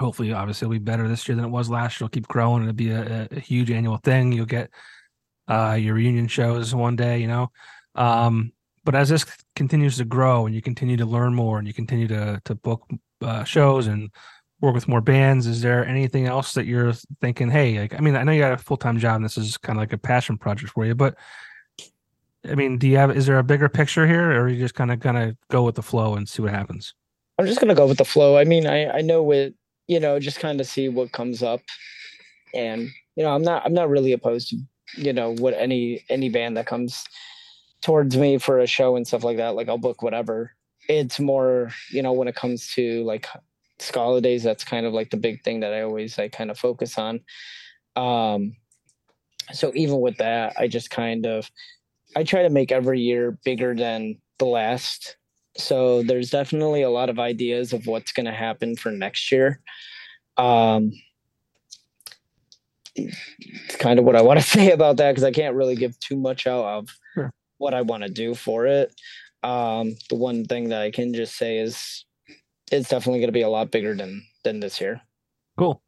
Hopefully, obviously, it'll be better this year than it was last year. It'll keep growing. It'll be a, a huge annual thing. You'll get uh, your reunion shows one day, you know. Um, but as this continues to grow and you continue to learn more and you continue to to book uh, shows and work with more bands, is there anything else that you're thinking? Hey, like I mean, I know you got a full time job and this is kind of like a passion project for you, but I mean, do you have? Is there a bigger picture here, or are you just kind of gonna go with the flow and see what happens? I'm just gonna go with the flow. I mean, I I know with you know just kind of see what comes up, and you know I'm not I'm not really opposed to you know what any any band that comes towards me for a show and stuff like that. Like I'll book whatever. It's more you know when it comes to like Skalidays, that's kind of like the big thing that I always like kind of focus on. Um, so even with that, I just kind of I try to make every year bigger than the last. So there's definitely a lot of ideas of what's going to happen for next year. Um, it's kind of what I want to say about that because I can't really give too much out of sure. what I want to do for it. Um, the one thing that I can just say is it's definitely going to be a lot bigger than than this year. Cool.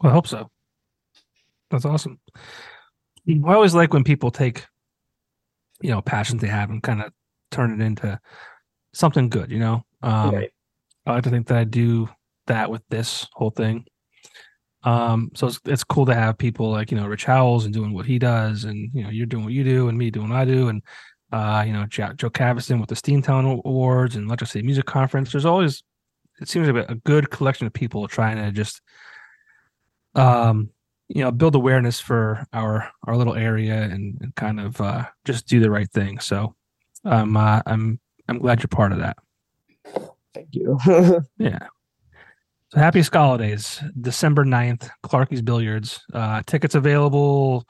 Well, I hope so. That's awesome. I always like when people take you know passions they have and kind of turn it into something good you know? Um right. i like to think that i do that with this whole thing. Um so it's, it's cool to have people like you know rich howells and doing what he does and you know you're doing what you do and me doing what i do and uh you know joe, joe Cavison with the steamtown awards and just say music conference. There's always it seems like a good collection of people trying to just um you know build awareness for our our little area and, and kind of uh, just do the right thing. So um uh, i'm i'm glad you're part of that. Thank you. Yeah. So happy Days, december 9th clarky's billiards. Uh tickets available.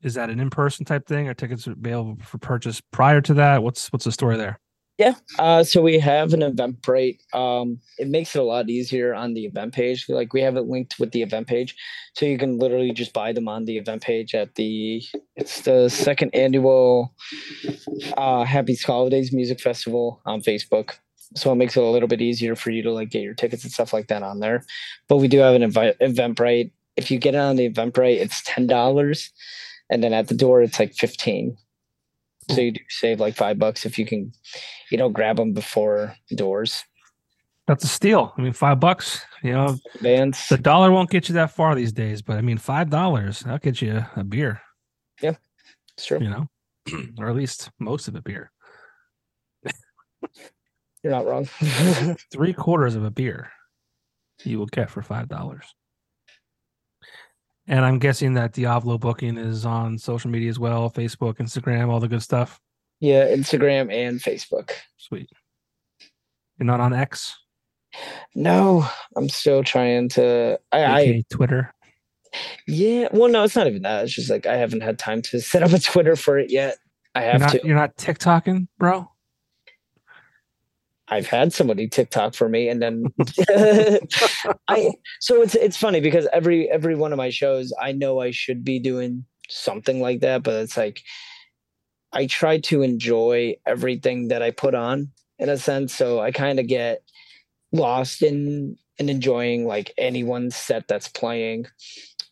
Is that an in-person type thing or tickets available for purchase prior to that? What's what's the story there yeah. Uh, so we have an Eventbrite. Um, it makes it a lot easier on the event page. Like we have it linked with the event page, so you can literally just buy them on the event page at the. It's the second annual uh, Happy Skalidays Music Festival on Facebook. So it makes it a little bit easier for you to like get your tickets and stuff like that on there. But we do have an event Eventbrite. If you get it on the Eventbrite, it's ten dollars, and then at the door it's like fifteen. So you do save like five bucks if you can, you know, grab them before doors. That's a steal. I mean, five bucks. You know, Vans. The dollar won't get you that far these days, but I mean, five dollars that'll get you a beer. Yeah, it's true. You know, or at least most of a beer. You're not wrong. Three quarters of a beer you will get for five dollars. And I'm guessing that Diavolo booking is on social media as well Facebook, Instagram, all the good stuff. Yeah, Instagram and Facebook. Sweet. You're not on X? No, I'm still trying to. I, I Twitter. Yeah, well, no, it's not even that. It's just like I haven't had time to set up a Twitter for it yet. I have you're not, to. You're not TikToking, bro. I've had somebody TikTok for me, and then I. So it's it's funny because every every one of my shows, I know I should be doing something like that, but it's like I try to enjoy everything that I put on in a sense. So I kind of get lost in in enjoying like anyone's set that's playing,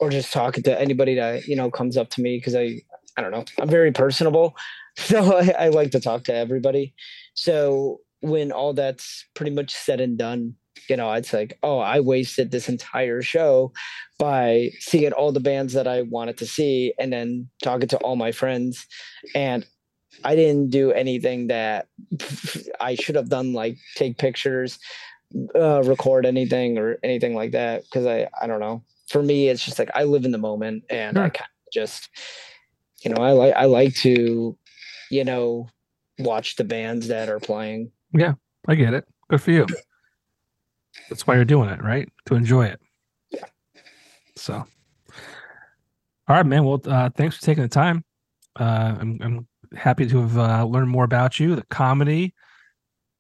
or just talking to anybody that you know comes up to me because I I don't know I'm very personable, so I, I like to talk to everybody. So when all that's pretty much said and done, you know, it's like, oh, I wasted this entire show by seeing all the bands that I wanted to see and then talking to all my friends. And I didn't do anything that I should have done, like take pictures, uh, record anything or anything like that. Cause I, I don't know. For me, it's just like I live in the moment and sure. I kind of just, you know, I like, I like to, you know, watch the bands that are playing yeah, I get it. Good for you. That's why you're doing it, right? To enjoy it. Yeah. So, all right, man. Well, uh, thanks for taking the time. Uh, I'm I'm happy to have uh, learned more about you, the comedy,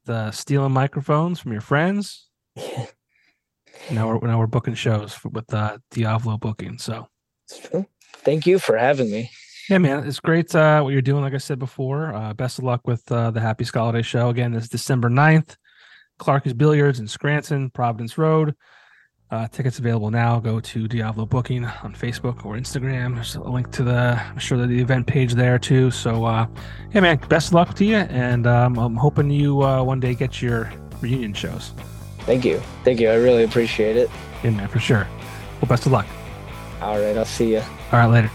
the stealing microphones from your friends. now we're now we're booking shows for, with uh, Diavolo booking. So thank you for having me. Yeah, man, it's great uh, what you're doing. Like I said before, uh, best of luck with uh, the Happy Holiday show. Again, this December 9th, Clark's Billiards in Scranton, Providence Road. Uh, tickets available now. Go to Diavolo Booking on Facebook or Instagram. There's a link to the, I'm sure the event page there too. So, uh, yeah, man, best of luck to you, and um, I'm hoping you uh, one day get your reunion shows. Thank you, thank you. I really appreciate it. Yeah, man, for sure. Well, best of luck. All right, I'll see you. All right, later.